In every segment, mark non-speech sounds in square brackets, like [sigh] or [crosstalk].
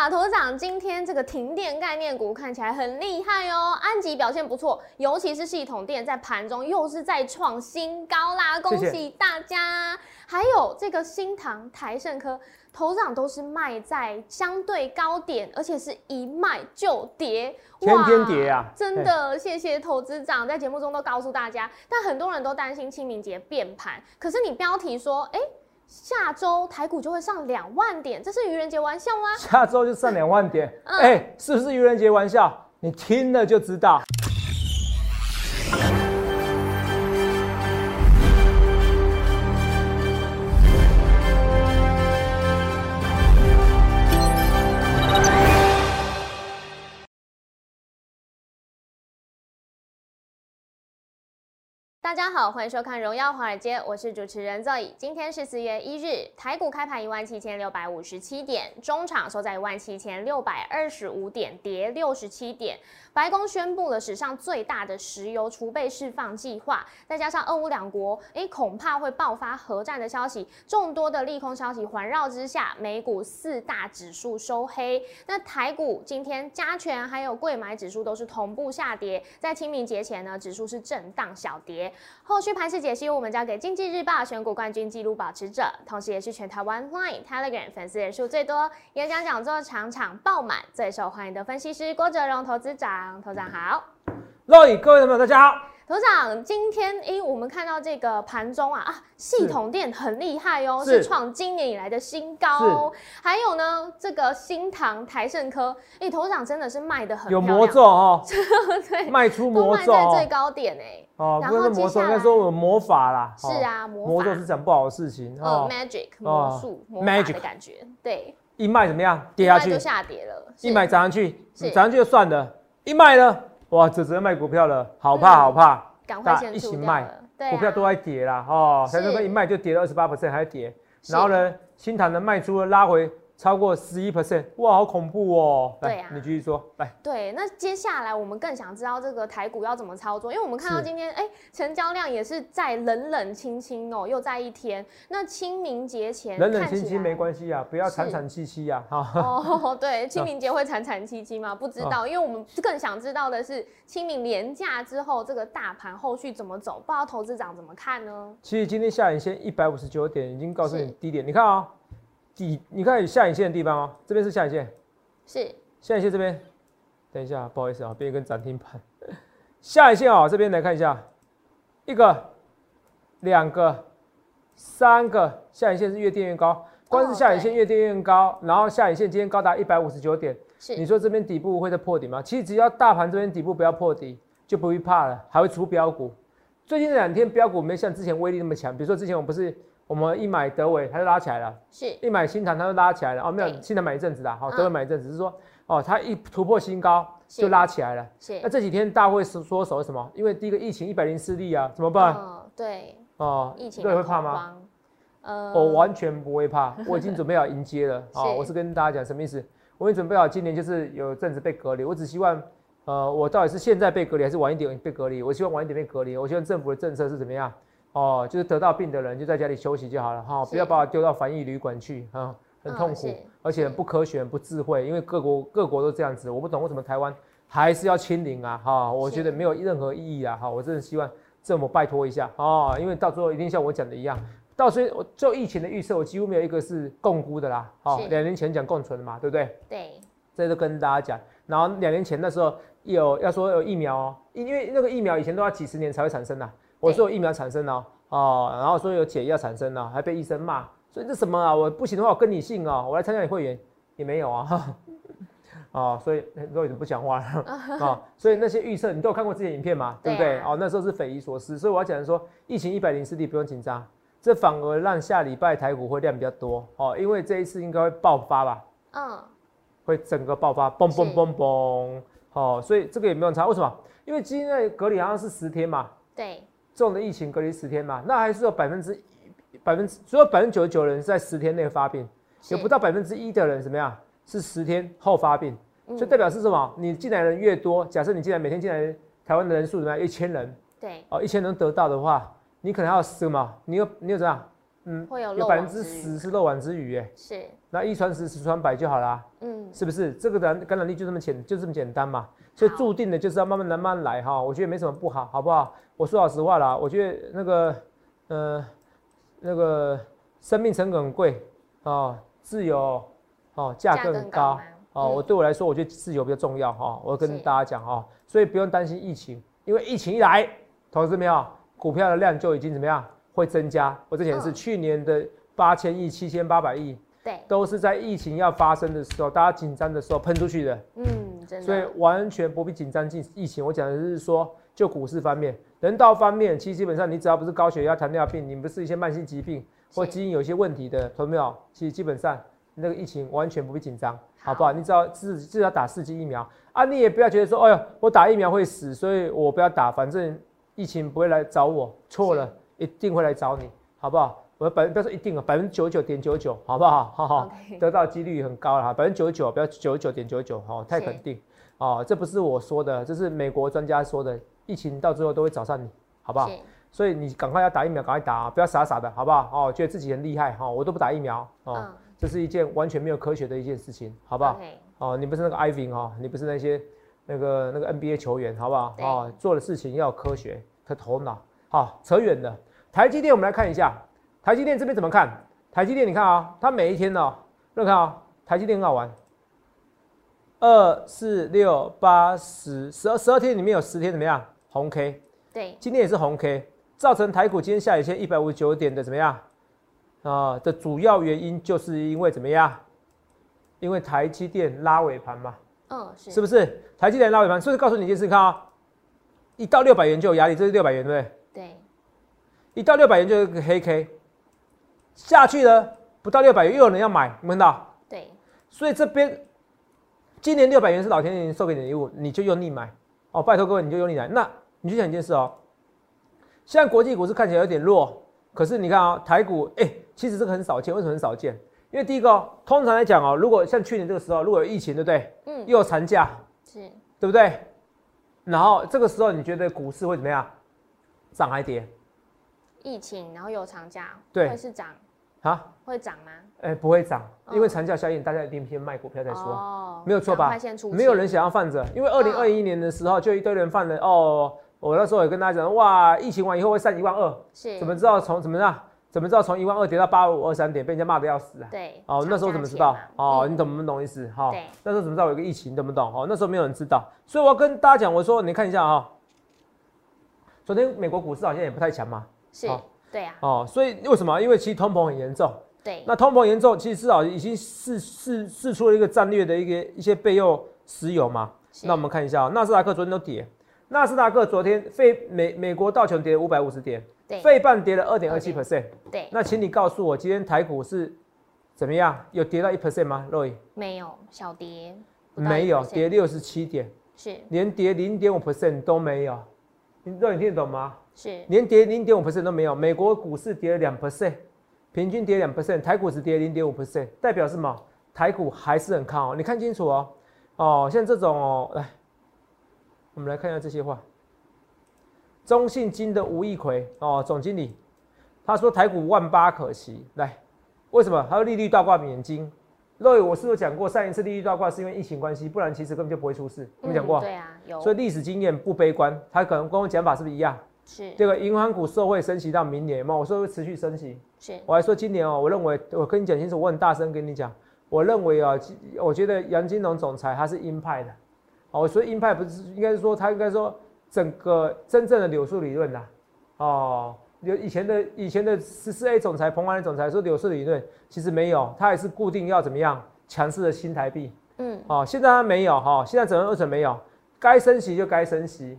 哇，头事长，今天这个停电概念股看起来很厉害哦，安吉表现不错，尤其是系统电在盘中又是在创新高啦，恭喜大家！还有这个新唐、台盛科，头涨都是卖在相对高点，而且是一卖就跌，天天跌啊！真的，谢谢投资长在节目中都告诉大家，但很多人都担心清明节变盘，可是你标题说，哎。下周台股就会上两万点，这是愚人节玩笑吗？下周就上两万点，哎，是不是愚人节玩笑？你听了就知道。大家好，欢迎收看《荣耀华尔街》，我是主持人 Zoe。今天是四月一日，台股开盘一万七千六百五十七点，中场收在一万七千六百二十五点，跌六十七点。白宫宣布了史上最大的石油储备释放计划，再加上俄乌两国，哎，恐怕会爆发核战的消息，众多的利空消息环绕之下，美股四大指数收黑。那台股今天加权还有贵买指数都是同步下跌，在清明节前呢，指数是震荡小跌。后续盘势解析，我们交给经济日报选股冠军纪录保持者，同时也是全台湾 Line、Telegram 粉丝人数最多、演讲讲座场场爆满、最受欢迎的分析师郭哲荣投资长。投长好，各位各位朋友大家好。头长，今天诶，我们看到这个盘中啊啊，系统店很厉害哦，是创今年以来的新高。还有呢，这个新唐台盛科，哎，头长真的是卖的很有魔咒哦，[laughs] 对，卖出魔咒，卖在最高点哎。哦，不是魔咒，应该说有魔法啦。是啊，魔咒是讲不好的事情哦，magic 魔术，magic 的感觉，对。一卖怎么样？跌下去就下跌了。一买涨上去，涨上去就算了。一卖呢，哇，就只能卖股票了，好怕好怕，赶快先一起卖，股票都在跌啦，哦，台积电一卖就跌了二十八 percent，还跌，然后呢，新塘的卖出了拉回。超过十一 percent，哇，好恐怖哦！对呀，你继续说，来。对，那接下来我们更想知道这个台股要怎么操作，因为我们看到今天，哎，成交量也是在冷冷清清哦，又在一天。那清明节前，冷冷清清没关系啊，不要惨惨戚戚呀，哈。哦，对，清明节会惨惨戚戚吗？不知道，因为我们更想知道的是清明连假之后这个大盘后续怎么走，不知道投资长怎么看呢？其实今天下影线一百五十九点已经告诉你低点，你看啊。底，你看下影线的地方哦，这边是下影线，是下影线这边。等一下，不好意思啊，变一根涨停板。下影线啊，这边来看一下，一个、两个、三个下影线是越垫越高，光是下影线越垫越高，然后下影线今天高达一百五十九点，是你说这边底部会再破底吗？其实只要大盘这边底部不要破底，就不会怕了，还会出标股。最近这两天标股没像之前威力那么强，比如说之前我们不是。我们一买德伟，它就拉起来了；是一买新塘，它就拉起来了。哦，没有，新塘买一阵子的，好，德伟买一阵子，只是说，哦，它一突破新高就拉起来了。是那这几天大会是说什么？因为第一个疫情一百零四例啊，怎么办？对，哦，疫情对会怕吗？呃，我完全不会怕，我已经准备好迎接了。[laughs] 啊，我是跟大家讲什么意思？我已经准备好今年就是有阵子被隔离，我只希望，呃，我到底是现在被隔离还是晚一点被隔离？我希望晚一点被隔离。我希望政府的政策是怎么样？哦，就是得到病的人就在家里休息就好了哈，不要把我丢到防疫旅馆去哈，很痛苦，而且不科学、不智慧，因为各国各国都这样子，我不懂为什么台湾还是要清零啊哈，我觉得没有任何意义啊哈，我真的希望政府拜托一下啊，因为到最后一定像我讲的一样，到时候我做疫情的预测，我几乎没有一个是共估的啦，好，两年前讲共存的嘛，对不对？对，这都跟大家讲，然后两年前那时候有要说有疫苗哦，因为那个疫苗以前都要几十年才会产生呐。我说有疫苗产生了哦，然后说有解药产生了，还被医生骂，所以这什么啊？我不行的话，我跟你姓哦，我来参加你会员也没有啊，[laughs] 哦，所以都已经不讲话了啊，[laughs] 所以那些预测你都有看过之前影片嘛，对不对？哦，那时候是匪夷所思，所以我要讲说，疫情一百零四例不用紧张，这反而让下礼拜台股会量比较多哦，因为这一次应该会爆发吧？嗯，会整个爆发，嘣嘣嘣嘣，哦，所以这个也没有差，为什么？因为今天隔离好像是十天嘛，对。重的疫情隔离十天嘛，那还是有百分之百分之，只有百分之九十九人是在十天内发病，有不到百分之一的人怎么样？是十天后发病，所以代表是什么？你进来人越多，假设你进来每天进来台湾的人数怎么样？一千人，对，哦，一千人得到的话，你可能还有什么？你有你有怎样？嗯，会有有百分之十是漏网之鱼，哎，是，那一传十，十传百就好啦，嗯，是不是？这个感感染力就这么简，就这么简单嘛。所以注定的就是要慢慢来，慢慢来哈。我觉得没什么不好，好不好？我说老实话啦，我觉得那个，呃，那个生命成本很贵啊，自由哦，价格很高哦。嗯我对我来说，我觉得自由比较重要哈。我跟大家讲哈，所以不用担心疫情，因为疫情一来，投资没有股票的量就已经怎么样会增加。我之前是嗯去年的八千亿、七千八百亿，对，都是在疫情要发生的时候，大家紧张的时候喷出去的。嗯，真所以，完全不必紧张进疫情。我讲的是说，就股市方面，人道方面，其实基本上你只要不是高血压、糖尿病，你不是一些慢性疾病或基因有一些问题的，同没有？其实基本上那个疫情完全不必紧张，好好不好？你只要至至少打四剂疫苗啊，你也不要觉得说，哎呦，我打疫苗会死，所以我不要打，反正疫情不会来找我。错了，一定会来找你，好不好？我百不要说一定啊，百分之九十九点九九，好不好？好好。得到几率很高了哈，百分之九十九，不要九十九点九九，好，太肯定哦，这不是我说的，这是美国专家说的，疫情到最后都会找上你，好不好？所以你赶快要打疫苗，赶快打啊，不要傻傻的，好不好？哦，觉得自己很厉害哈、哦，我都不打疫苗哦，嗯这是一件完全没有科学的一件事情，好不好哦，你不是那个 Ivy 哈，你不是那些那个那个 NBA 球员，好不好？对哦，做的事情要有科学和头脑。好，扯远了。台积电我们来看一下，台积电这边怎么看？台积电你看啊、它每一天呢、哦，你看啊、台积电很好玩，二四六八十十二十二天里面有十天怎么样？红 K，对，今天也是红 K，造成台股今天下影线一百五十九点的怎么样？啊、的主要原因就是因为怎么样？因为台积电拉尾盘嘛，嗯，是是不是？台积电拉尾盘，所以告诉你一件事，看啊、一到六百元就有压力，这是六百元对不对？对，一到六百元就是个黑 K，下去了不到六百元又有人要买，有没有看到？对，所以这边今年六百元是老天爷送给你的礼物，你就用力买哦，拜托各位你就用力来。那你就想一件事哦，现在国际股市看起来有点弱，可是你看啊、台股哎、其实这个很少见，为什么很少见？因为第一个、哦，通常来讲哦，如果像去年这个时候，如果有疫情，对不对？嗯，又有长假，是，对不对？然后这个时候你觉得股市会怎么样？涨还跌疫情，然后有长假，对会是涨，啊？会涨吗？哎、不会涨，嗯因为长假效应，大家一定先卖股票再说。哦没有错吧没有人想要放着，因为二零二一年的时候就一堆人放了哦。我那时候也跟大家讲，哇，疫情完以后会上一万二，是怎么知道从怎么样？怎么知道从一万二跌到八五二三点，被人家骂的要死啊？对？哦，那时候怎么知道？哦，嗯你懂不懂意思？哈、对那时候怎么知道有个疫情？懂不懂？哦，那时候没有人知道，所以我要跟大家讲，我说你看一下啊、昨天美国股市好像也不太强嘛，是好，对啊，哦，所以为什么？因为其实通膨很严重，对，那通膨严重，其实至少已经试试试出了一个战略的一个一些备用石油嘛。是那我们看一下、哦，纳斯达克昨天都跌，纳斯达克昨天费美美国道琼跌五百五十点，对费半跌了二点二七 percent。对，那请你告诉我，今天台股是怎么样？有跌到一 percent 吗？Roy？没有小跌，没有，跌六十七点，是连跌零点五 percent 都没有。你肉眼听得懂吗？是，连跌零点五 percent 都没有。美国股市跌了两 percent，平均跌两 percent，台股只跌零点五 percent，代表什么？台股还是很看好。你看清楚哦，哦，像这种哦，来，我们来看一下这些话。中信金的吴义奎哦，总经理，他说台股万八可期。来，为什么？他说利率倒挂免金。各位我是不是讲过，上一次利率倒挂是因为疫情关系，不然其实根本就不会出事。有讲过？嗯对啊，有，所以历史经验不悲观，他可能跟我讲法是不是一样？是。这个银行股受惠升息到明年嘛，我说会持续升息。是。我还说今年哦，我认为我跟你讲清楚，我很大声跟你讲，我认为啊，其我觉得杨金龙总裁他是鹰派的，哦，所以鹰派不是应该是说他应该说整个真正的柳树理论呐，哦，有以前的以前的十四 A 总裁彭淮南总裁说柳树理论其实没有，他也是固定要怎么样强势的新台币，嗯。哦，现在他没有哈、现在整个二层没有，该升息就该升息，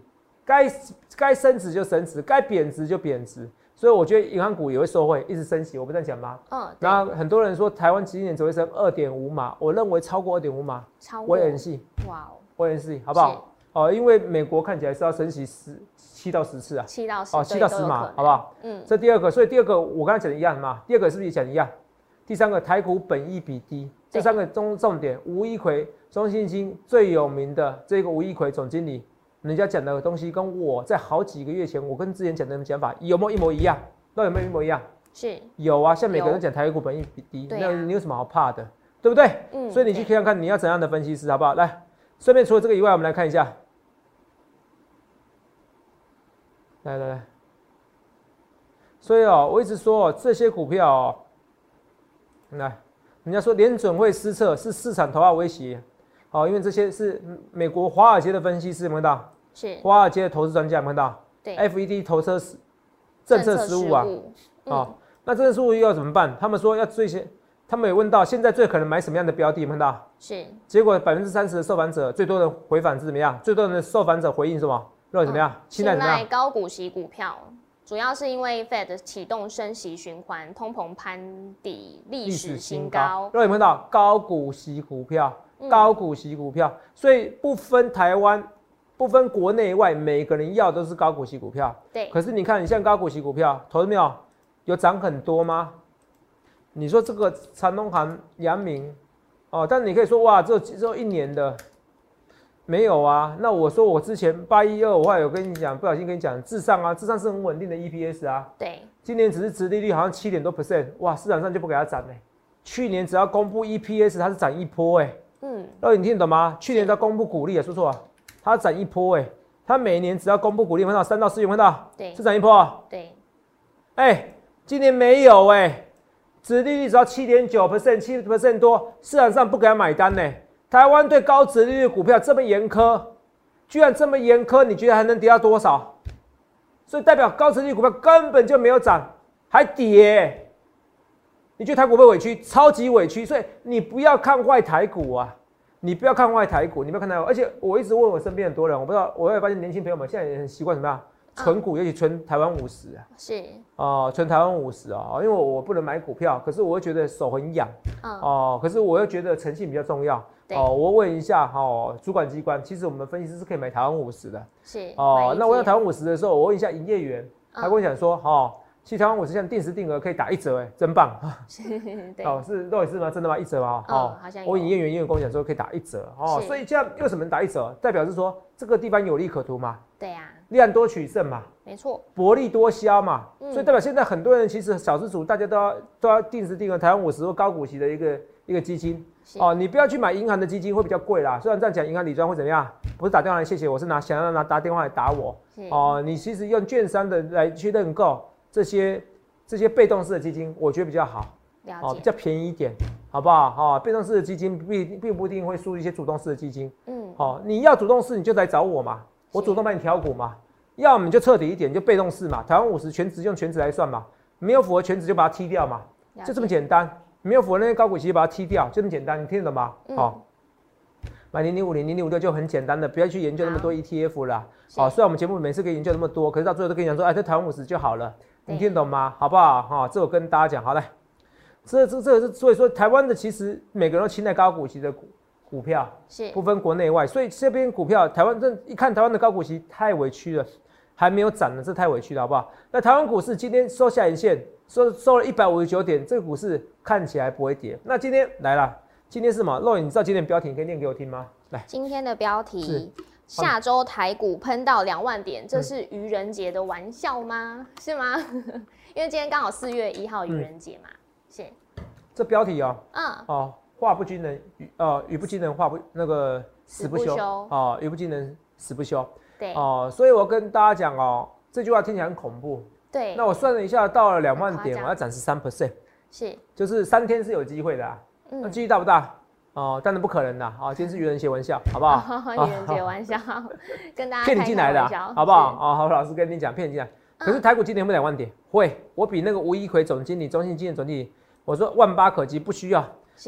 该该升值就升值，该贬值就贬值，所以我觉得银行股也会受惠，一直升息，我不这样讲吗？嗯，对那很多人说台湾今年只会升二点五码，我认为超过二点五码，超过我也很信，哇哦，我也很信，好不好？哦，因为美国看起来是要升息十七到十次啊，七到十哦，七到十码，好不？好？嗯，这第二个，所以第二个我刚才讲的一样嘛，第二个是不是也讲一样？第三个台股本益比低，这三个中重点，吴一奎中信金最有名的这个吴一奎总经理，人家讲的东西跟我在好几个月前我跟之前讲的讲法有没有一模一样？那有没有一模一样？是有啊，像每个人都讲台股本益比低，啊那你有什么好怕的？对不对？嗯所以你去看看你要怎样的分析师，好不好？来，顺便除了这个以外，我们来看一下，来来来，所以哦，我一直说哦，这些股票哦，来，人家说联准会失策是市场头号威胁，哦，因为这些是美国华尔街的分析师，有没有看到？是华尔街的投资专家有没有看到对？FED 投车失政策失误啊，嗯哦，那政策失误又要怎么办？他们说要最先，他们有问到现在最可能买什么样的标的，有没有看到？是结果百分之三十的受访者，最多的回返是怎么样？最多的受访者回应什么？认为怎么样？现在怎么样？高股息股票，主要是因为 Fed 启动升息循环，通膨攀底历史新高。各位有没有看到高股息股票？嗯高股息股票，所以不分台湾，不分国内外，每个人要都是高股息股票。对，可是你看，你像高股息股票，投资没有？有涨很多吗？你说这个长隆行、阳明，哦，但你可以说哇，只有只有一年的，没有啊。那我说我之前八一二，我还有跟你讲，不小心跟你讲，智上啊，智上是很稳定的 EPS 啊。对，今年只是殖利率好像七点多 percent，哇，市场上就不给它涨嘞、去年只要公布 EPS，它是涨一波哎、嗯，那你听得懂吗？去年在公布股利啊，说错啊，它涨一波哎、它每年只要公布股利，看到三到四月有没有看到？对是涨一波啊。对，哎、今年没有哎、殖利率只要七点九 percent，七 percent 多，市场上不给他买单呢、台湾对高殖利率股票这么严苛，居然这么严苛，你觉得还能跌到多少？所以代表高殖利率股票根本就没有涨，还跌、你觉得台股被委屈？超级委屈。所以你不要看坏台股啊，你不要看坏台股，你不要看台股。而且我一直问我身边很多人，我不知道，我也发现年轻朋友们现在也很习惯什么样？存股，尤其存台湾五十啊。是，哦，存台湾五十啊，因为我我不能买股票，可是我又觉得手很痒嗯，哦，可是我又觉得诚信比较重要哦。我问一下哦，主管机关，其实我们分析师是可以买台湾五十的是。哦。那我要台湾五十的时候，我问一下营业员，他跟我嗯讲说，哦，其实台湾五十像定时定额可以打一折，哎，真棒。[laughs] 对，哦，是到底是吗？真的吗？一折吗？嗯哦，好像有我营业员营业员跟我讲说可以打一折哦，所以这样为什么能打一折？代表是说这个地方有利可图嘛，对呀，量多取胜嘛。没错，薄利多销嘛，嗯所以代表现在很多人其实小资主大家都要都要定时定额台湾五十或高股息的一个一个基金哦，你不要去买银行的基金会比较贵啦。虽然这样讲，银行理专会怎么样？不是打电话来谢谢，我是拿想要拿打电话来打我，哦。你其实用券商的来去认购这些这些被动式的基金，我觉得比较好哦，比较便宜一点，好不好？哦，被动式的基金并并不一定会输一些主动式的基金。嗯，哦，你要主动式你就来找我嘛，我主动帮你挑股嘛。要么你就彻底一点，就被动式嘛。台湾五十全值用全值来算嘛，没有符合全值就把它踢掉嘛，就这么解，简单。没有符合那些高股息就把它踢掉，就这么简单，你听得懂吗？嗯好、买零零五零零零五六就很简单的，不要去研究那么多 ETF 啦。是好、虽然我们节目每次可以研究那么多，可是到最后都跟你讲说，哎，这台湾五十就好了，你对听得懂吗？好不好？哈、这我跟大家讲，好来，这这这是所以说台湾的其实每个人都青睐高股息的股股票。是不分国内外，所以这边股票台湾这一看台湾的高股息太委屈了，还没有涨呢，这太委屈了，好不好？那台湾股市今天收下影线，收收了一百五十九点，这个股市看起来不会跌。那今天来了，今天是什么？肉眼，你知道今天的标题，你可以念给我听吗？来，今天的标题是。下周台股喷到两万点，这嗯是愚人节的玩笑吗？是吗？[laughs] 因为今天刚好四月一号愚人节嘛，是，这标题哦，嗯，哦，话不惊人，语呃语不惊人，话不那个死不休死不休哦，语不惊人，死不休对哦，所以我跟大家讲哦，这句话听起来很恐怖。对，那我算了一下，到了两万点，我要涨十三 percent。是，就是三天是有机会的、啊，那嗯，几率大不大？哦，当然不可能的啊！今天是愚人节玩笑，好不好？[laughs] 愚人节玩笑，[laughs] 跟大家骗你进来的好不好？？哦，好，老师跟你讲，骗你进来。可是嗯台股今年会两万点，会。我比那个吴一奎总经理、中信金的总经理，我说万八可及，不需要。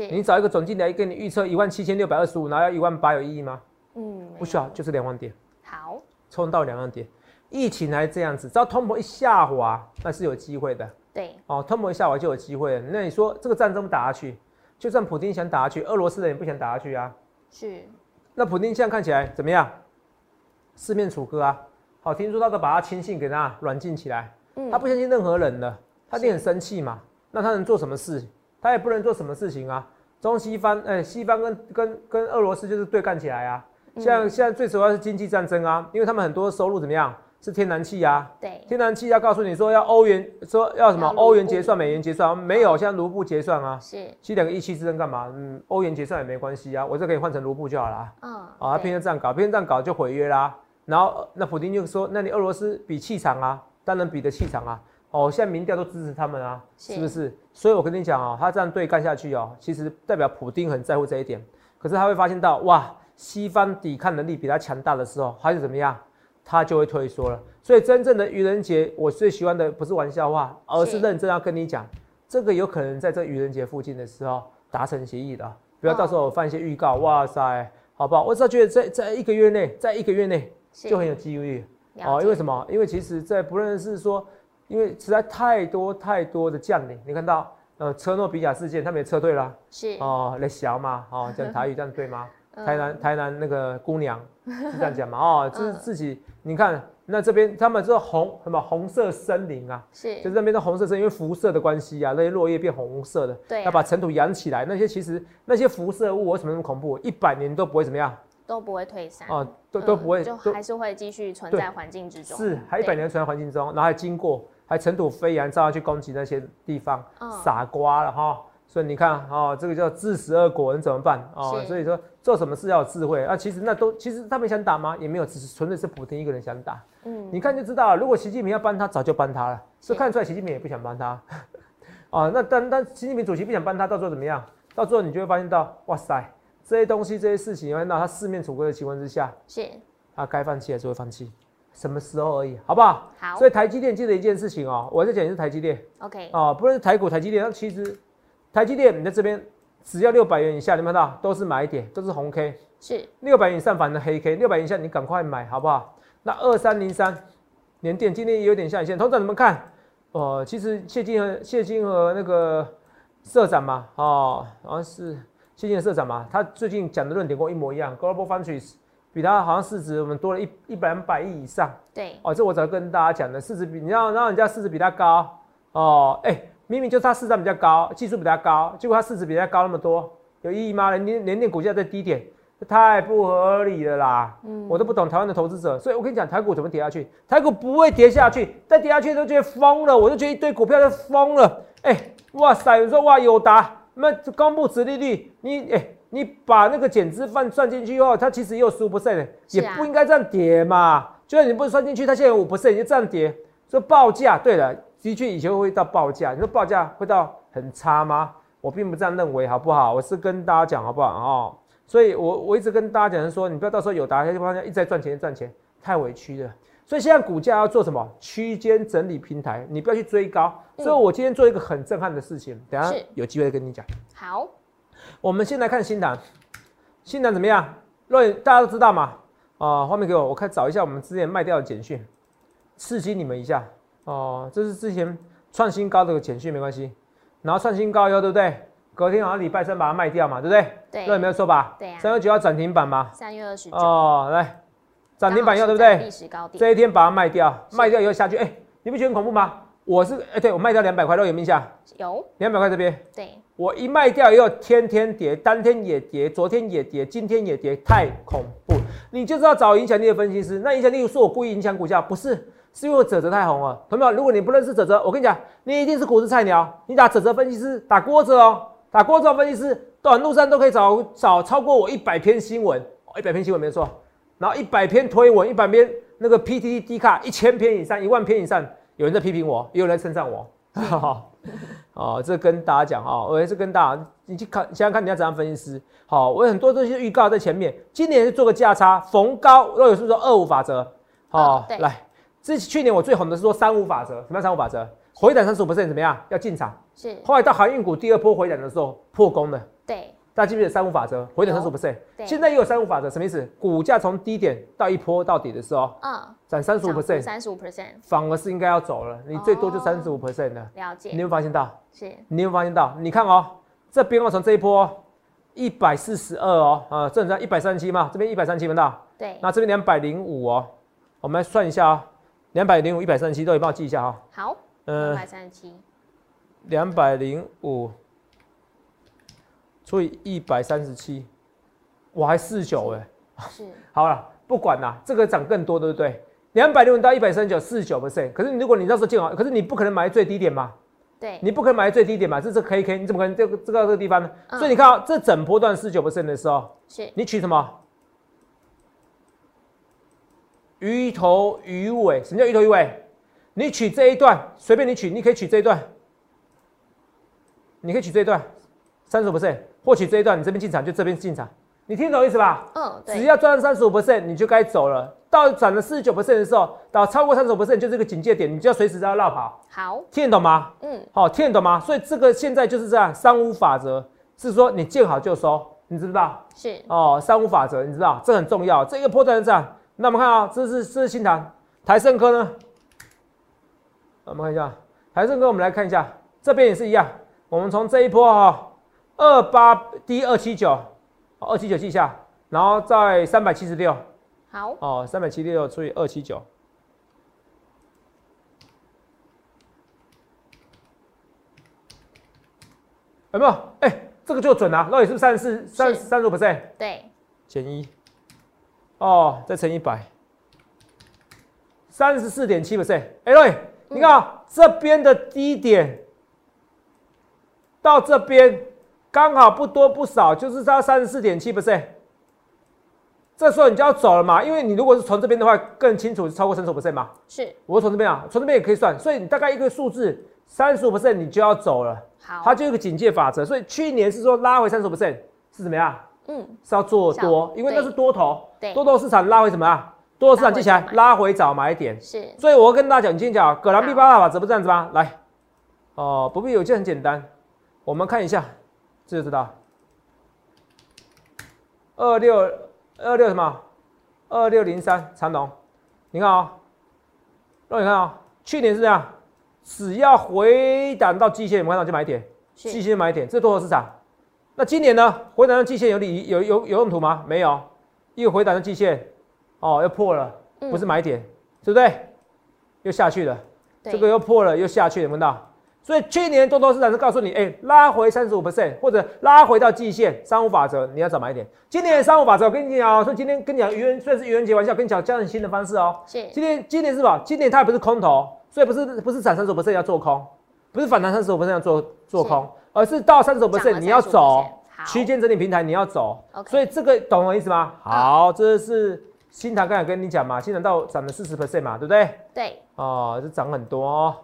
你找一个总经理来跟你预测一万七千六百二十五，然后要一万八，有意义吗？嗯，不需要，就是两万点，好，冲到两万点。疫情还这样子，只要通膨一下滑，那是有机会的。对，哦，通膨一下滑就有机会了。那你说这个战争打下去，就算普京想打下去，俄罗斯人也不想打下去啊。是，那普京现在看起来怎么样？四面楚歌啊！好，听说他都把他亲信给他软禁起来，嗯他不相信任何人了，他一定很生气嘛。那他能做什么事？他也不能做什么事情啊。中西方，哎、西方跟跟跟俄罗斯就是对干起来啊。嗯像现在最主要是经济战争啊，因为他们很多收入怎么样？是天然气啊，对，天然气要告诉你说要欧元，说要什么欧元结算、美元结算，没有，现在卢布结算啊。是，其实两个一气之争干嘛？嗯，欧元结算也没关系啊，我这可以换成卢布就好了啊。嗯，啊，他偏偏这样搞，偏偏这样搞就毁约啦。然后呃那普丁就说，那你俄罗斯比气场啊，当然比的气场啊。哦，现在民调都支持他们啊，是是不是？所以我跟你讲哦，他这样对干下去哦，其实代表普丁很在乎这一点。可是他会发现到，哇，西方抵抗能力比他强大的时候，他就怎么样？他就会退缩了。所以真正的愚人节，我最喜欢的不是玩笑话，而是是认真要跟你讲，这个有可能在这愚人节附近的时候达成协议的，不要到时候我放一些预告，哇塞，好不好？我只要觉得在在一个月内，在一个月内就很有机遇哦，因为什么？因为其实，在不论是说，因为实在太多太多的将领，你看到呃车诺比亚事件，他们也撤退了是哦，来小嘛，哦，讲台语这样对吗？嗯。台南 [laughs] 台南那个姑娘是这样讲嘛？哦，[laughs] 就是自己，你看那这边他们这红什么红色森林啊，是。就是那边的红色森林，因为辐射的关系啊，那些落叶变红色的，对。啊要把尘土扬起来，那些其实那些辐射物为什么那么恐怖？一百年都不会怎么样。都不会退散，哦，都都嗯不会，就还是会继续存在环境之中，是还一百年存在环境中，然后还经过，还尘土飞扬，照样去攻击那些地方，嗯。傻瓜了哈。所以你看哦，这个叫自食恶果，你怎么办哦？所以说做什么事要有智慧啊。其实那都其实他们想打吗？也没有，只是纯粹是普京一个人想打。嗯，你看就知道了，如果习近平要帮他，早就帮他了。是所以看出来，习近平也不想帮他。啊，[laughs] 那但但习近平主席不想帮他，到最后怎么样？到最后你就会发现到，哇塞，这些东西这些事情，你会看到他四面楚歌的情况之下，是他该放弃还是会放弃，什么时候而已，好不好？好所以台积电记得一件事情哦，我在讲的是台积电，OK，哦，不论是台股、台积电，那其实台积电你在这边只要六百元以下，你们看到都是买点，都是红 K，是。六百元以上反的黑 K，六百元以下你赶快买，好不好？那二三零三联电今天也有点下影线，同志你们看，哦，其实谢金和谢金和那个社长嘛，哦，好像是谢金和社长嘛，他最近讲的论点跟我一模一样，Global Foundries 比他好像市值我们多了一一百两百亿以上。对，哦，这我早跟大家讲的，市值比你让让人家市值比他高。哦，哎、明明就是他市占比较高，技术比较高，结果它市值比它高那么多，有意义吗？连连连电股价在低点，这太不合理了啦！嗯我都不懂台湾的投资者，所以我跟你讲，台股怎么跌下去？台股不会跌下去，再跌下去都觉得疯了，我就觉得一堆股票都疯了。哎、哇塞，有时候哇友达，那公布殖利率，你哎、你把那个减资算算进去后，它其实也有十五 percent，也不应该这样跌嘛。就算你不算进去，它现在有五 percent，你就这样跌，说报价，对了，的确以前会到报价，你说报价会到很差吗？我并不这样认为，好不好？我是跟大家讲，好不好？哦，所以我我一直跟大家讲说，你不要到时候有达，就发现一直在赚钱赚钱，太委屈了。所以现在股价要做什么？区间整理平台，你不要去追高。嗯所以我今天做一个很震撼的事情，等一下有机会再跟你讲。好，我们先来看新塘，新塘怎么样？若大家都知道嘛？啊、画面给我，我看找一下我们之前卖掉的简讯，刺激你们一下哦、这是之前创新高的简讯，没关系。然后创新高以后，对不对？隔天好像礼拜三把它卖掉嘛，对不对？对若没有错吧？对啊三月九号涨停板嘛。三月二十九，哦，来，涨停板以后，对不对？历史高点，这一天把它卖掉，是卖掉以后下去，哎、你不觉得很恐怖吗？我是哎、对我卖掉两百块，肉有没有印象？有，两百块这边，对，我一卖掉以后，天天跌，当天也跌，昨天也跌，今天也跌，太恐怖！你就知道找影响力的分析师。那影响力是我故意影响股价，不是，是因为我泽泽太红了。朋友们，如果你不认识泽泽，我跟你讲，你一定是股市菜鸟。你打泽泽分析师，打郭泽哦，打郭泽分析师，短路上都可以找找超过我一百篇新闻，一百篇新闻没错。然后一百篇推文，一百篇那个 PTT D 卡一千篇以上，一万篇以上，有人在批评我，也有人在称赞我。[laughs] 哦，这跟大家讲哈，我也是跟大家，你去看想想看你要怎样分析师。好，我有很多东西预告在前面，今年是做个价差，逢高，若有是说二五法则。好、嗯对来，这去年我最红的是说三五法则，什么叫三五法则？回档三十五 percent 怎么样？要进场。是，后来到航运股第二波回档的时候破功了，对，大家记不记得三五法则？回档三十五 percent 现在也有三五法则，什么意思？股价从低点到一波到底的时候，嗯，涨三十五 percent，三十五 percent，反而是应该要走了，你最多就哦三十五 percent 的，了你有解，没有发现到？是，你有没有发现到？你看哦，这边哦，从这一波一百四十二哦，啊，正常一百三十七嘛，这边一百三十七分到，对，那这边两百零五哦，我们来算一下啊、哦，两百零五、一百三十七都有帮我记一下哈、好，嗯，两嗯，百三十七，两百零五除以一百三十七，我还四九哎，是，[laughs] 好了，不管啦，这个涨更多，对不对？两百六到一百三十九，四十九 percent。可是如果你那时候进好，可是你不可能买最低点嘛？对，你不可能买最低点嘛？这是 K K，你怎么可能这个这个这个地方呢？所以你看啊，这整波段四十九 percent 的时候，是你取什么？鱼头鱼尾，什么叫鱼头鱼尾？你取这一段，随便你取，你可以取这一段，你可以取这一段，三十五 percent，或取这一段，你这边进场就这边进场，你听懂意思吧？嗯，对，只要赚三十五 percent，你就该走了。到涨了四十九 percent 的时候，到超过三十五 percent 就是个警戒点，你就要随时要绕跑。好，听得懂吗？嗯，好，听得懂吗？所以这个现在就是这样，三五法则是说你见好就收，你知不知道？是哦，三五法则你知道，这很重要。这个波段是这样，那我们看啊、这是这是新塘台盛科呢，我们看一下台盛科，我们来看一下，这边也是一样，我们从这一波哈、二八 D 二七九，二七九记一下，然后在三百七十六。好，哦，三百七十六除以二七九，有没有？哎、这个就准啊！那也是三十四、三三十五 percent 对，减一，哦，再乘一百，三十四点七 percent。哎，对，你看啊，这边的低点到这边刚好不多不少，就是差三十四点七 percent。这时候你就要走了嘛，因为你如果是从这边的话，更清楚是超过三十五 percent 嘛。是我从这边啊，从这边也可以算，所以你大概一个数字三十五 percent 你就要走了，好，它就有一个警戒法则。所以去年是说拉回三十五 percent 是怎么样？嗯，是要做多，因为那是多头，对多头市场拉回什么啊？多头市场记起来拉回找买点。是所以我要跟大家讲，你今天讲葛兰碧好八大法则不是这样子吗？来，哦、不必有就很简单，我们看一下，这就知道。二六二六什么？二六零三长龙，你看啊、让你看啊、去年是这样，只要回档到季线，我们看到就买点，季是线买点，这多头市场。那今年呢？回档到季线有理有有有用途吗？没有，一个回档到季线，哦，又破了，嗯不是买点，对不对？又下去了，对这个又破了，又下去了，有没有看到？所以去年多头市场是告诉你，哎、拉回三十五 percent 或者拉回到季线，三五法则你要找买点。今年的三五法则，我跟你讲哦，说今天跟你讲愚人，虽然是愚人节玩笑，跟你讲教你新的方式哦。是今天今年是吧？今年它也不是空头，所以不是不是涨三十五 percent 要做空，不是反弹三十五 percent 要做做空，而是到三十五 percent 你要35%走好区间整理平台，你要走。所以这个懂我意思吗？嗯好，这是新塘刚才跟你讲嘛，新塘到涨了四十 percent 嘛，对不对？对，哦，这涨很多哦。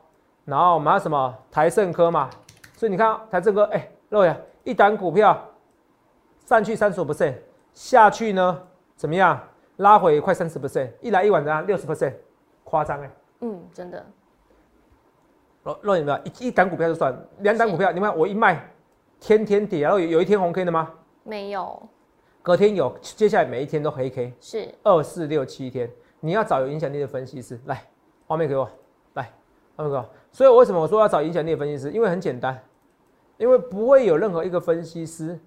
然后我们还有什么台盛科嘛？所以你看台盛科，哎，肉眼，一档股票上去三十五 percent，下去呢怎么样？拉回快三十 percent，一来一往怎样？六十 percent，夸张哎。嗯，真的肉肉有没有？一一档股票就算，两档股票，你看我一卖，天天跌，然后有有一天红 K 的吗？没有，隔天有，接下来每一天都黑 K，是二四六七天，你要找有影响力的分析师来，画面给我，来，画面给我。所以为什么我说要找影响力的分析师？因为很简单，因为不会有任何一个分析师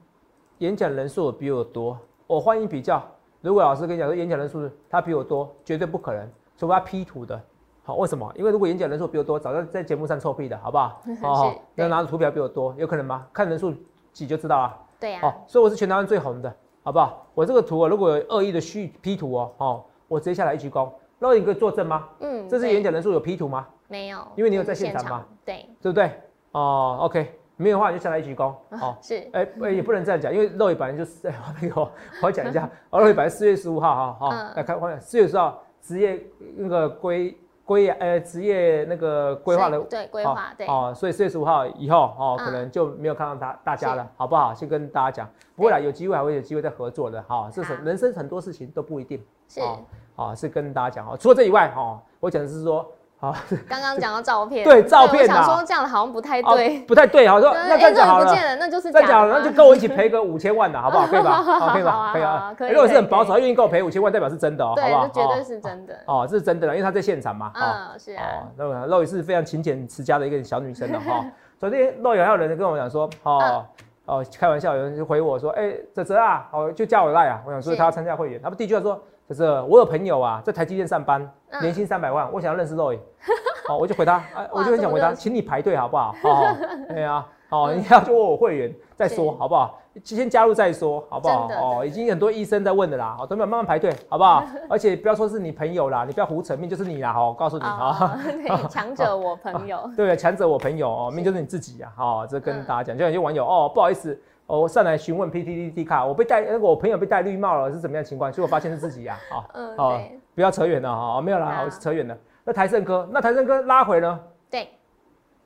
演讲人数比我多。我欢迎比较，如果老师跟你讲说演讲人数他比我多，绝对不可能，除非他 P 图的。好，为什么？因为如果演讲人数比我多，早就在节目上臭屁的，好不好？哦 [laughs] 是，那拿着图表比我多，有可能吗？看人数几就知道了。对啊，哦，所以我是全台湾最红的，好不好？我这个图啊，如果有恶意的虚 P 图哦，哦，我直接下来一鞠躬。那你可以作证吗？嗯，这次演讲人数有 P 图吗？没有，因为你有在现场嘛，对，对不对？哦，OK，没有的话你就下来一鞠躬。哦，是哎、哎也不能这样讲，因为肉眼本来就是，哎，那个我要讲一下，哦，肉眼本来四月十五号哈，哈、嗯来看，看四月十号职业那个规规呃职业那个规划的对规划对，哦，所以四月十五号以后哦，嗯可能就没有看到大大家了，好不好？先跟大家讲，不会啦，有机会还会有机会再合作的哈。这是好人生很多事情都不一定是哦，哦，是跟大家讲哦。除了这以外哈，我讲的是说，好，[laughs] 刚刚讲到照片，对照片我想啊说这样好像不太哦对，不太对好，说那这样讲好了哎不见。了，那就是假的这样讲了，那就跟我一起赔个五千万的好不 [laughs] [laughs] 好？可以吧？好，可以吧？可以啊如果是很保守，他愿意跟我赔五千万，代表是真的哦，好不对，好？绝对哦是真的，哦，这是真的了，因为他在现场嘛。哦嗯，是啊哦，，那个肉也是非常勤俭持家的一个小女生了哈。昨天肉眼还有人跟我讲说，嗯哦哦，开玩笑，有人就回我说，哎，泽泽啊，哦，就加我赖啊。我想说是他要参加会员，他不第一句话说，泽泽，我有朋友啊，在台积电上班，嗯年薪三百万，我想要认识肉眼。[laughs] 哦，我就回他，啊，我就很想回他，请你排队好不好？[laughs] 哦，对啊，哦，你要就问我会员再说好不好？先加入再说，好不好？哦，已经很多医生在问的啦，好，等等慢慢排队，好不好？[laughs] 而且不要说是你朋友啦，你不要胡扯，命就是你啦，好，我告诉你，好。哦，对，强者我朋友，对，强者我朋友哦，命就是你自己呀，好，这跟大家讲，就有些网友哦，不好意思，哦，我上来询问 PTT 卡，我被戴那个我朋友被戴绿帽了，是怎么样的情况？结果发现是自己呀，好，[laughs] 嗯，哦对，不要扯远了哈，没有啦，我是扯远了。那台盛科，那台盛科拉回呢？对，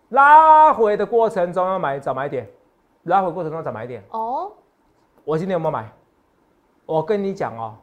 拉回的过程中要买找买点，拉回过程中找买点。哦，我今天有没有买？我跟你讲哦，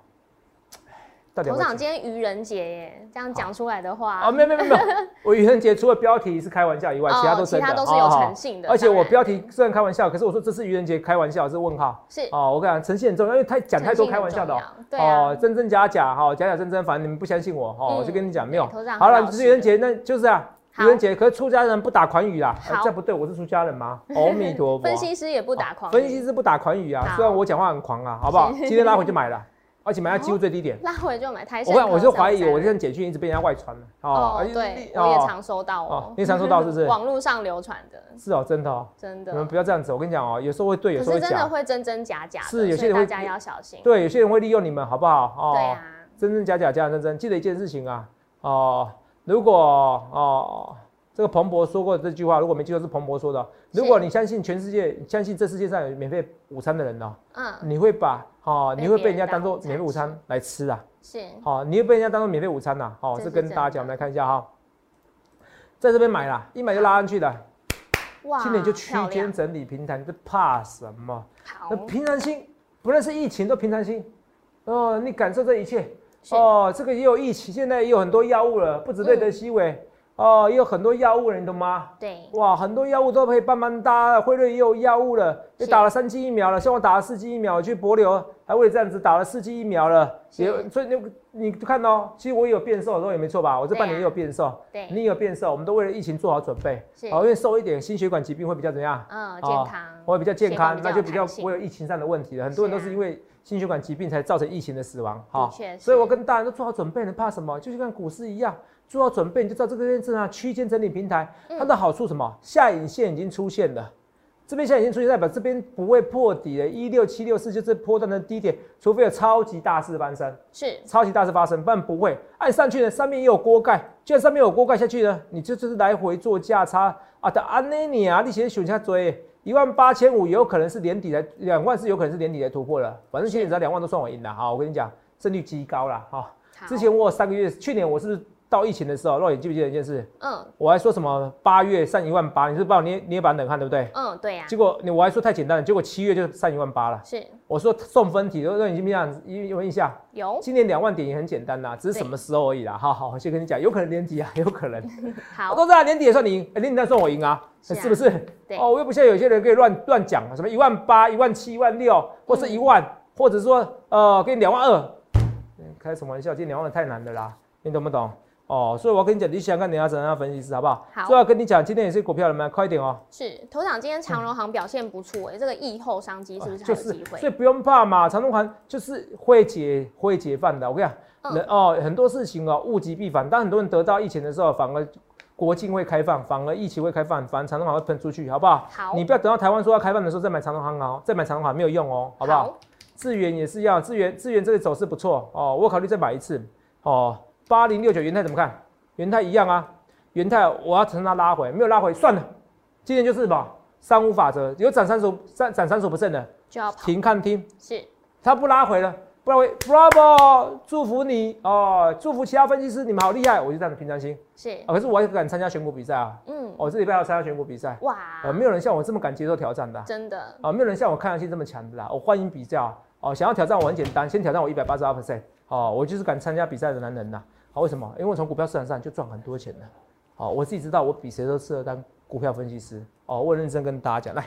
到底有头长没有钱今天愚人节耶，这样讲出来的话，啊？没有没有没有，[laughs] 我愚人节除了标题是开玩笑以外，哦其他都是其他都是有哦诚信的而且我标题虽然开玩笑，可是我说这是愚人节开玩笑是问号。是哦，我跟你讲，诚信很重要，因为太讲太多开玩笑的哦。对啊哦，真真假假，哈，假假真真，反正你们不相信我，哦，嗯我就跟你讲，没有头长。好了，是愚人节，那就是啊，愚人节，可是出家人不打诳语啦，哎好这不对，我是出家人吗？[laughs] 阿弥陀佛。分析师也不打诳语，分析师不打诳语啊，好虽然我讲话很狂啊，好不好？今天拉回去买了，而且买到几乎最低点。拉回就买台我看盛科我就怀疑，我这样简讯一直被人家外传了。哦，对，哦我也常收到哦哦，，你也常收到是不是？[laughs] 网络上流传的，是哦，真的哦，真的你们的，不要这样子。我跟你讲哦，有时候会对，有可是真的会真真假假，是有些人会大家要小心。对，有些人会利用你们，好不好？哦，对啊，真真假假，假假真真。记得一件事情啊，哦，如果哦，这个彭博说过这句话，如果没记错是彭博说的哦。如果你相信全世界，相信这世界上有免费午餐的人哦，嗯，你会把哦，被你会被人家当做免费午餐吃。来吃啊。是。好、你会被人家当做免费午餐呐、好、这这是跟大家讲，我的们来看一下哈、在这边买啦，一买就拉上去的，哇，今年就区间整理平台，你这怕什么？好。那，平常心，不论是疫情都平常心。哦，你感受这一切。是。哦，这个也有疫情，现在也有很多药物了，不止瑞德西韦、哦，也有很多药物了，你懂吗？对，哇，很多药物都可以帮忙搭，辉瑞也有药物了，也打了三剂疫苗了，像我打了四剂疫苗，我去博流还为了这样子打了四剂疫苗了，是。也所以你你看哦，其实我也有变瘦，说也没错吧？我这半年也有变瘦，对，你也有变瘦，我们都为了疫情做好准备，是。好，因为瘦一点，心血管疾病会比较怎样？嗯，哦健康，会比较健康，那就比较有弹性。不会有疫情上的问题了。很多人都是因为心血管疾病才造成疫情的死亡，哈。所以我跟大家都做好准备，你怕什么？就是跟股市一样，做好准备，你就知道这个件事啊，区间整理平台，嗯它的好处什么？下影线已经出现了。这边下影线出现，代表这边不会破底的，一六七六四就是波段的低点，除非有超级大事发生，是超级大事发生，不然不会。按上去呢，上面也有锅盖，既然上面有锅盖下去呢，你就就是来回做价差啊的安内尼啊，你先选下追一万八千五，有可能是年底来，两万是有可能是年底来突破了。反正现在只要两万都算我赢了哈，我跟你讲，胜率极高了哈。之前我有三个月，去年我是到疫情的时候，肉眼记不记得一件事？嗯我还说什么八月上一万八，你是不是把我捏捏把冷汗对不对？嗯，对呀，结果你我还说太简单了，结果七月就上一万八了。是我说送分题，肉眼记不记得？有有印象？有今年两万点也很简单呐，只是什么时候而已啦。好好，我先跟你讲，有可能年底啊，[laughs] 有可能。我 [laughs] 好，都知道年底也算你赢，哎年底再算我赢啊，是啊是不是？对哦，我又不像有些人可以乱乱讲，什么一万八、一万七、一万六，或是一万，或者说呃，给你两万二，嗯开什么玩笑？今天两万二太难的啦，你懂不懂？哦，所以我要跟你讲，你想看你要怎样分析师好不好？好所以要跟你讲，今天也是股票了吗？快一点哦。是头场今天长荣行表现不错哎，这个疫后商机是不是还就是，有机会？所以不用怕嘛，长隆行就是会解会解放的。我跟你讲，嗯人哦，很多事情哦，物极必反。当很多人得到疫情的时候，反而国境会开放，反而疫情会开放，反而长隆行会喷出去，好不好？好你不要等到台湾说要开放的时候再买长隆行哦，再买长隆行没有用哦，好不好？好智源也是一样，智源智源这个走势不错哦，我考虑再买一次哦。八零六九元泰怎么看？元泰一样啊，元泰我要等它拉回，没有拉回算了，今天就是什么？三五法则，有涨三十三涨三十不胜的。就要，停看听，是。他不拉回了，不拉回，Bravo，祝福你哦，祝福其他分析师，你们好厉害，我就这样的平常心。是。啊。可是我也敢参加选股比赛啊，嗯。我、这礼拜要参加选股比赛，哇，呃，没有人像我这么敢接受挑战的啊、真的。啊没有人像我抗压性这么强的啦。我欢迎比较啊哦，想要挑战我很简单，先挑战我一百八十二 percent，哦，我就是敢参加比赛的男人呐。好、为什么？因为我从股票市场上就赚很多钱了。哦，我自己知道，我比谁都适合当股票分析师。哦，我很认真跟大家讲，来，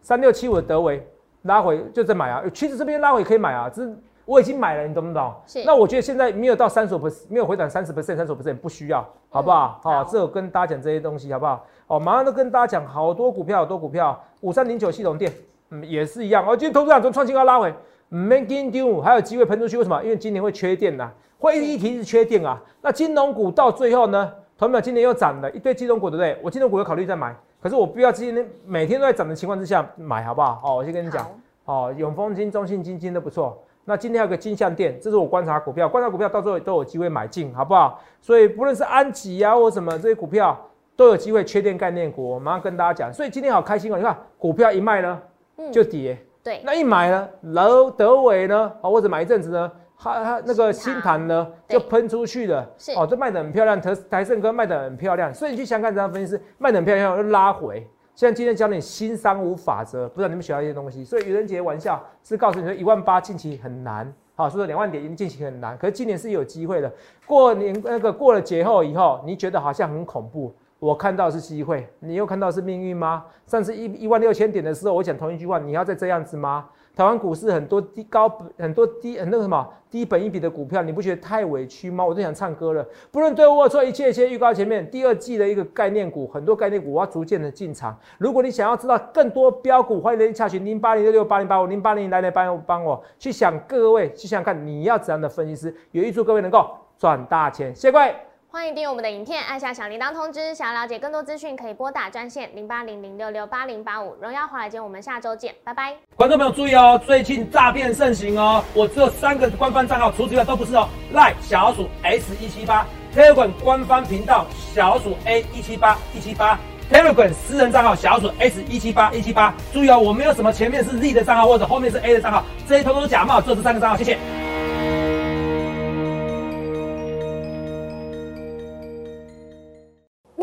三六七五的德维拉回就在买啊，其实这边拉回可以买啊，只是我已经买了，你懂不懂？是那我觉得现在没有到三十 percent，没有回档三十 percent、三十 percent 不需要，好不好？嗯好好，这有跟大家讲这些东西，好不好？哦，马上都跟大家讲，好多股票，好多股票，五三零九系统店，嗯，也是一样。哦，今天投资长从创新高拉回，没跟丢，还有机会喷出去，为什么？因为今年会缺电呐、会议题是缺电啊。那金融股到最后呢，同没有今年又涨了一堆金融股，对不对？我金融股有考虑再买，可是我不要今天每天都在涨的情况之下买，好不好？哦，我先跟你讲，哦，永丰金、中信金金都不错。那今天还有个金项店，这是我观察股票，观察股票到最后都有机会买进，好不好？所以不论是安吉啊或什么这些股票都有机会缺电概念股，我马上跟大家讲。所以今天好开心哦，你看股票一卖呢就跌，对，那一买呢，楼德伟呢，啊或者买一阵子呢。他他那个新盘呢就喷出去了，哦，这卖的很漂亮，台台盛哥卖的很漂亮，所以你去想看这张分析师卖的很漂亮，又拉回。现在今天教你新三五法则，不知道你们学到一些东西。所以愚人节玩笑是告诉你说一万八近期很难，好，所以说两万点近期很难，可是今年是有机会的。过年那个过了节后以后，你觉得好像很恐怖，我看到是机会，你又看到是命运吗？上次一一万六千点的时候，我讲同一句话，你要再这样子吗？台湾股市很多低高很多低那个什么低本一笔的股票，你不觉得太委屈吗？我都想唱歌了。不论对我错，一切一切预告前面第二季的一个概念股，很多概念股我要逐渐的进场。如果你想要知道更多标股，欢迎来查询零八零六六八零八五零八零来来帮帮我去想各位去想想看你要怎样的分析师，也预祝各位能够赚大钱。谢谢各位。欢迎订阅我们的影片，按下小铃铛通知。想要了解更多资讯，可以拨打专线零八零零六六八零八五。荣耀华尔街，我们下周见，拜拜。观众朋友注意哦，最近诈骗盛行哦，我只有三个官方账号，除此之外都不是哦。赖小鼠 S 一七八，Telegram 官方频道小鼠 A 一七八一七八，Telegram 私人账号小鼠 S 一七八一七八。注意哦，我没有什么前面是 Z 的账号或者后面是 A 的账号，这些通通假冒，只有这三个账号，谢谢。